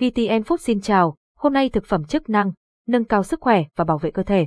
VTN Food xin chào, hôm nay thực phẩm chức năng, nâng cao sức khỏe và bảo vệ cơ thể.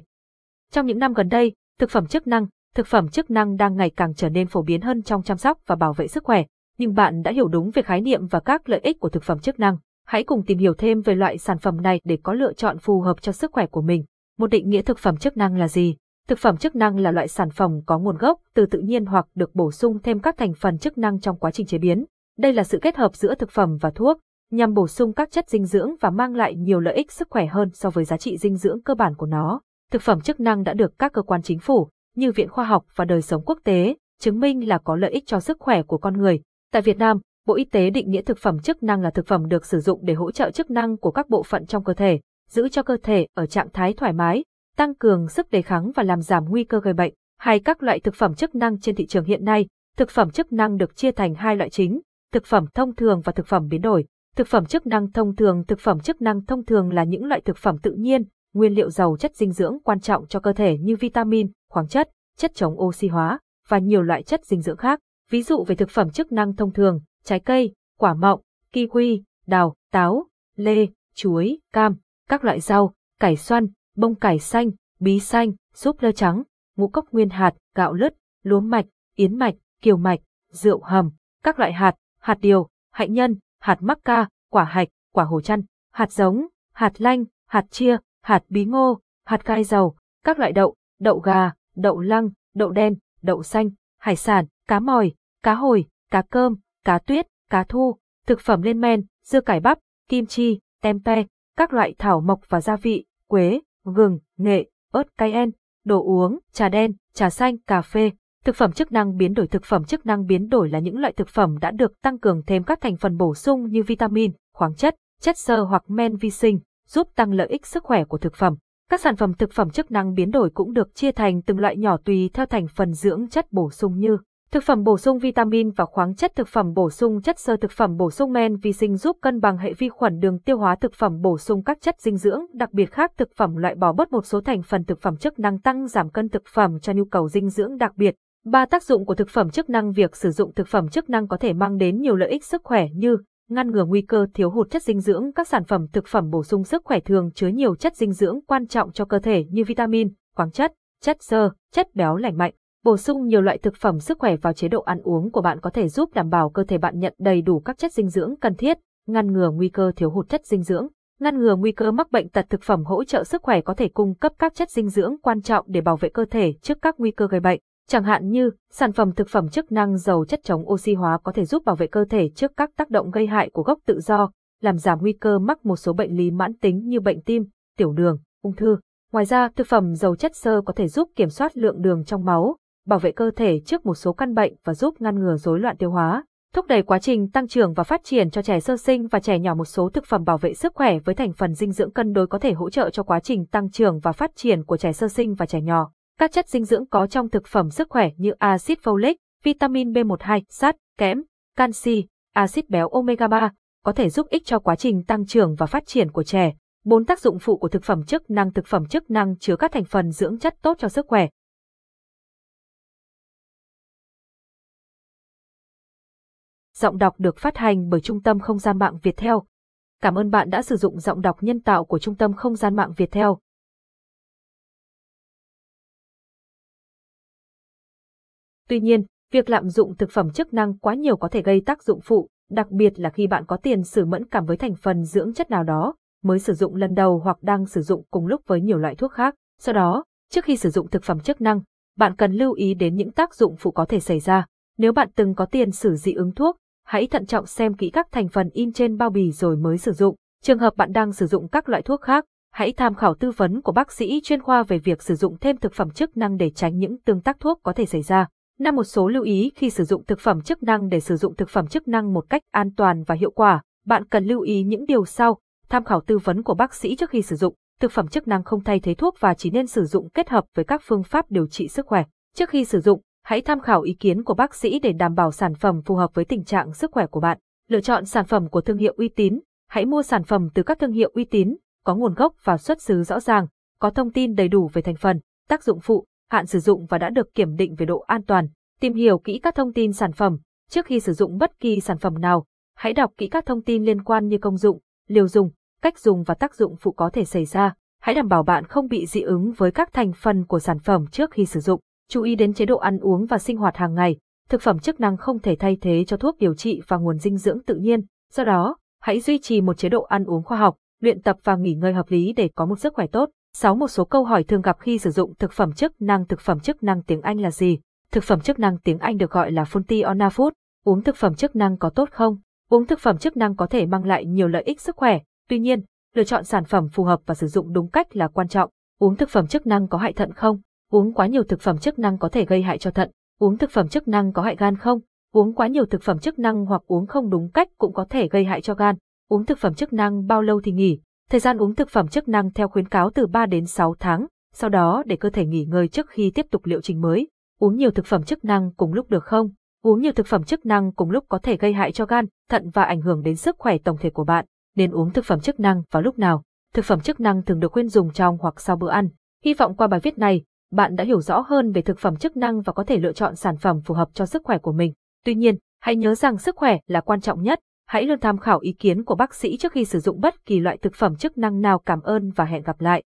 Trong những năm gần đây, thực phẩm chức năng, thực phẩm chức năng đang ngày càng trở nên phổ biến hơn trong chăm sóc và bảo vệ sức khỏe. Nhưng bạn đã hiểu đúng về khái niệm và các lợi ích của thực phẩm chức năng. Hãy cùng tìm hiểu thêm về loại sản phẩm này để có lựa chọn phù hợp cho sức khỏe của mình. Một định nghĩa thực phẩm chức năng là gì? Thực phẩm chức năng là loại sản phẩm có nguồn gốc từ tự nhiên hoặc được bổ sung thêm các thành phần chức năng trong quá trình chế biến. Đây là sự kết hợp giữa thực phẩm và thuốc, nhằm bổ sung các chất dinh dưỡng và mang lại nhiều lợi ích sức khỏe hơn so với giá trị dinh dưỡng cơ bản của nó. Thực phẩm chức năng đã được các cơ quan chính phủ, như Viện Khoa học và Đời sống quốc tế, chứng minh là có lợi ích cho sức khỏe của con người. Tại Việt Nam, Bộ Y tế định nghĩa thực phẩm chức năng là thực phẩm được sử dụng để hỗ trợ chức năng của các bộ phận trong cơ thể, giữ cho cơ thể ở trạng thái thoải mái, tăng cường sức đề kháng và làm giảm nguy cơ gây bệnh. Hay các loại thực phẩm chức năng trên thị trường hiện nay, thực phẩm chức năng được chia thành hai loại chính, thực phẩm thông thường và thực phẩm biến đổi. Thực phẩm chức năng thông thường Thực phẩm chức năng thông thường là những loại thực phẩm tự nhiên, nguyên liệu giàu chất dinh dưỡng quan trọng cho cơ thể như vitamin, khoáng chất, chất chống oxy hóa và nhiều loại chất dinh dưỡng khác. Ví dụ về thực phẩm chức năng thông thường, trái cây, quả mọng, kiwi, đào, táo, lê, chuối, cam, các loại rau, cải xoăn, bông cải xanh, bí xanh, súp lơ trắng, ngũ cốc nguyên hạt, gạo lứt, lúa mạch, yến mạch, kiều mạch, rượu hầm, các loại hạt, hạt điều, hạnh nhân, hạt mắc ca, quả hạch, quả hồ chăn, hạt giống, hạt lanh, hạt chia, hạt bí ngô, hạt cai dầu, các loại đậu, đậu gà, đậu lăng, đậu đen, đậu xanh, hải sản, cá mòi, cá hồi, cá cơm, cá tuyết, cá thu, thực phẩm lên men, dưa cải bắp, kim chi, tempeh, các loại thảo mộc và gia vị, quế, gừng, nghệ, ớt cayenne, đồ uống, trà đen, trà xanh, cà phê. Thực phẩm chức năng biến đổi Thực phẩm chức năng biến đổi là những loại thực phẩm đã được tăng cường thêm các thành phần bổ sung như vitamin, khoáng chất, chất xơ hoặc men vi sinh, giúp tăng lợi ích sức khỏe của thực phẩm. Các sản phẩm thực phẩm chức năng biến đổi cũng được chia thành từng loại nhỏ tùy theo thành phần dưỡng chất bổ sung như Thực phẩm bổ sung vitamin và khoáng chất thực phẩm bổ sung chất xơ thực phẩm bổ sung men vi sinh giúp cân bằng hệ vi khuẩn đường tiêu hóa thực phẩm bổ sung các chất dinh dưỡng đặc biệt khác thực phẩm loại bỏ bớt một số thành phần thực phẩm chức năng tăng giảm cân thực phẩm cho nhu cầu dinh dưỡng đặc biệt. Ba tác dụng của thực phẩm chức năng Việc sử dụng thực phẩm chức năng có thể mang đến nhiều lợi ích sức khỏe như ngăn ngừa nguy cơ thiếu hụt chất dinh dưỡng. Các sản phẩm thực phẩm bổ sung sức khỏe thường chứa nhiều chất dinh dưỡng quan trọng cho cơ thể như vitamin, khoáng chất, chất xơ, chất béo lành mạnh. Bổ sung nhiều loại thực phẩm sức khỏe vào chế độ ăn uống của bạn có thể giúp đảm bảo cơ thể bạn nhận đầy đủ các chất dinh dưỡng cần thiết, ngăn ngừa nguy cơ thiếu hụt chất dinh dưỡng, ngăn ngừa nguy cơ mắc bệnh tật thực phẩm hỗ trợ sức khỏe có thể cung cấp các chất dinh dưỡng quan trọng để bảo vệ cơ thể trước các nguy cơ gây bệnh. Chẳng hạn như, sản phẩm thực phẩm chức năng giàu chất chống oxy hóa có thể giúp bảo vệ cơ thể trước các tác động gây hại của gốc tự do, làm giảm nguy cơ mắc một số bệnh lý mãn tính như bệnh tim, tiểu đường, ung thư. Ngoài ra, thực phẩm giàu chất xơ có thể giúp kiểm soát lượng đường trong máu, bảo vệ cơ thể trước một số căn bệnh và giúp ngăn ngừa rối loạn tiêu hóa, thúc đẩy quá trình tăng trưởng và phát triển cho trẻ sơ sinh và trẻ nhỏ một số thực phẩm bảo vệ sức khỏe với thành phần dinh dưỡng cân đối có thể hỗ trợ cho quá trình tăng trưởng và phát triển của trẻ sơ sinh và trẻ nhỏ. Các chất dinh dưỡng có trong thực phẩm sức khỏe như axit folic, vitamin B12, sắt, kẽm, canxi, axit béo omega 3 có thể giúp ích cho quá trình tăng trưởng và phát triển của trẻ. Bốn tác dụng phụ của thực phẩm chức năng Thực phẩm chức năng chứa các thành phần dưỡng chất tốt cho sức khỏe, Giọng đọc được phát hành bởi Trung tâm Không gian mạng Việt Theo. Cảm ơn bạn đã sử dụng giọng đọc nhân tạo của Trung tâm Không gian mạng Việt Theo. Tuy nhiên, việc lạm dụng thực phẩm chức năng quá nhiều có thể gây tác dụng phụ, đặc biệt là khi bạn có tiền sử mẫn cảm với thành phần dưỡng chất nào đó, mới sử dụng lần đầu hoặc đang sử dụng cùng lúc với nhiều loại thuốc khác. Sau đó, trước khi sử dụng thực phẩm chức năng, bạn cần lưu ý đến những tác dụng phụ có thể xảy ra. Nếu bạn từng có tiền sử dị ứng thuốc, hãy thận trọng xem kỹ các thành phần in trên bao bì rồi mới sử dụng. Trường hợp bạn đang sử dụng các loại thuốc khác, hãy tham khảo tư vấn của bác sĩ chuyên khoa về việc sử dụng thêm thực phẩm chức năng để tránh những tương tác thuốc có thể xảy ra. Năm một số lưu ý khi sử dụng thực phẩm chức năng để sử dụng thực phẩm chức năng một cách an toàn và hiệu quả, bạn cần lưu ý những điều sau, tham khảo tư vấn của bác sĩ trước khi sử dụng. Thực phẩm chức năng không thay thế thuốc và chỉ nên sử dụng kết hợp với các phương pháp điều trị sức khỏe. Trước khi sử dụng, Hãy tham khảo ý kiến của bác sĩ để đảm bảo sản phẩm phù hợp với tình trạng sức khỏe của bạn. Lựa chọn sản phẩm của thương hiệu uy tín. Hãy mua sản phẩm từ các thương hiệu uy tín, có nguồn gốc và xuất xứ rõ ràng, có thông tin đầy đủ về thành phần, tác dụng phụ, hạn sử dụng và đã được kiểm định về độ an toàn. Tìm hiểu kỹ các thông tin sản phẩm trước khi sử dụng bất kỳ sản phẩm nào. Hãy đọc kỹ các thông tin liên quan như công dụng, liều dùng, cách dùng và tác dụng phụ có thể xảy ra. Hãy đảm bảo bạn không bị dị ứng với các thành phần của sản phẩm trước khi sử dụng. Chú ý đến chế độ ăn uống và sinh hoạt hàng ngày. Thực phẩm chức năng không thể thay thế cho thuốc điều trị và nguồn dinh dưỡng tự nhiên. Do đó, hãy duy trì một chế độ ăn uống khoa học, luyện tập và nghỉ ngơi hợp lý để có một sức khỏe tốt. 6. Một số câu hỏi thường gặp khi sử dụng thực phẩm chức năng Thực phẩm chức năng tiếng Anh là gì? Thực phẩm chức năng tiếng Anh được gọi là Funtiona Food. Uống thực phẩm chức năng có tốt không? Uống thực phẩm chức năng có thể mang lại nhiều lợi ích sức khỏe, tuy nhiên, lựa chọn sản phẩm phù hợp và sử dụng đúng cách là quan trọng. Uống thực phẩm chức năng có hại thận không? Uống quá nhiều thực phẩm chức năng có thể gây hại cho thận. Uống thực phẩm chức năng có hại gan không? Uống quá nhiều thực phẩm chức năng hoặc uống không đúng cách cũng có thể gây hại cho gan. Uống thực phẩm chức năng bao lâu thì nghỉ? Thời gian uống thực phẩm chức năng theo khuyến cáo từ 3 đến 6 tháng, sau đó để cơ thể nghỉ ngơi trước khi tiếp tục liệu trình mới. Uống nhiều thực phẩm chức năng cùng lúc được không? Uống nhiều thực phẩm chức năng cùng lúc có thể gây hại cho gan, thận và ảnh hưởng đến sức khỏe tổng thể của bạn. Nên uống thực phẩm chức năng vào lúc nào? Thực phẩm chức năng thường được khuyên dùng trong hoặc sau bữa ăn. Hy vọng qua bài viết này, bạn đã hiểu rõ hơn về thực phẩm chức năng và có thể lựa chọn sản phẩm phù hợp cho sức khỏe của mình. Tuy nhiên, hãy nhớ rằng sức khỏe là quan trọng nhất. Hãy luôn tham khảo ý kiến của bác sĩ trước khi sử dụng bất kỳ loại thực phẩm chức năng nào. Cảm ơn và hẹn gặp lại.